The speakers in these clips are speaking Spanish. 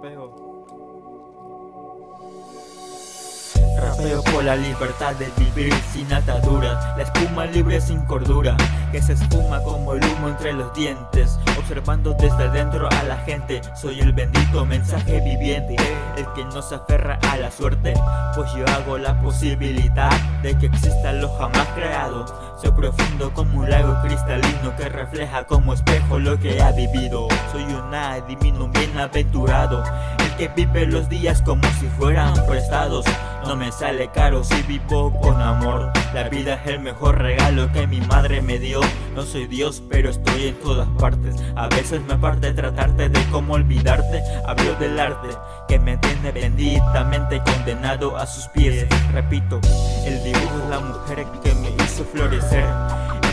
对哦。Rapeo por la libertad de vivir sin ataduras La espuma libre sin cordura Que se espuma como el humo entre los dientes. Observando desde dentro a la gente Soy el bendito mensaje viviente. El que no se aferra a la suerte Pues yo hago la posibilidad De que exista lo jamás creado. Soy profundo como un lago cristalino Que refleja como espejo lo que ha vivido. Soy un adivino bienaventurado Que vive los días como si fueran prestados. No me sale caro si vivo con amor. La vida es el mejor regalo que mi madre me dio. No soy Dios pero estoy en todas partes. A veces me parte tratarte de cómo olvidarte. Hablo del arte que me tiene benditamente condenado a sus pies. Repito, el dibujo es la mujer que me hizo florecer.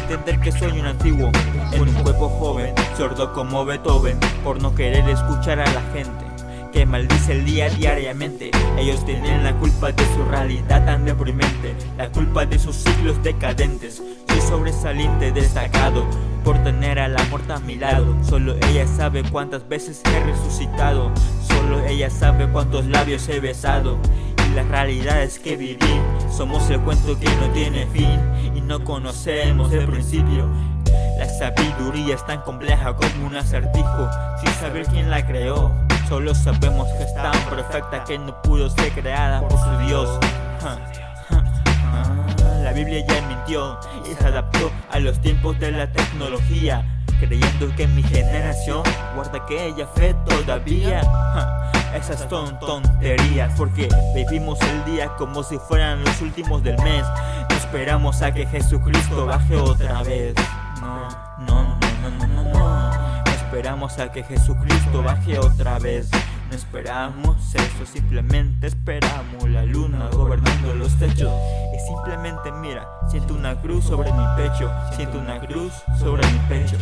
Entender que soy un antiguo en un cuerpo joven Sordo como Beethoven por no querer escuchar a la gente que maldice el día diariamente. Ellos tienen la culpa de su realidad tan deprimente, la culpa de sus ciclos decadentes. Soy sobresaliente, destacado por tener a la muerte a mi lado. Solo ella sabe cuántas veces he resucitado, solo ella sabe cuántos labios he besado. Y las realidades que viví somos el cuento que no tiene fin y no conocemos el principio. La sabiduría es tan compleja como un acertijo, sin saber quién la creó. Solo sabemos que es tan perfecta que no pudo ser creada por su Dios. La Biblia ya mintió y se adaptó a los tiempos de la tecnología, creyendo que mi generación guarda aquella fe todavía. Esas son tonterías porque vivimos el día como si fueran los últimos del mes. No esperamos a que Jesucristo baje otra vez. No, no, esperamos a que Jesucristo baje otra vez. No esperamos eso, simplemente esperamos la luna gobernando los techos. Y simplemente mira, siento una cruz sobre mi pecho, siento una cruz sobre mi pecho.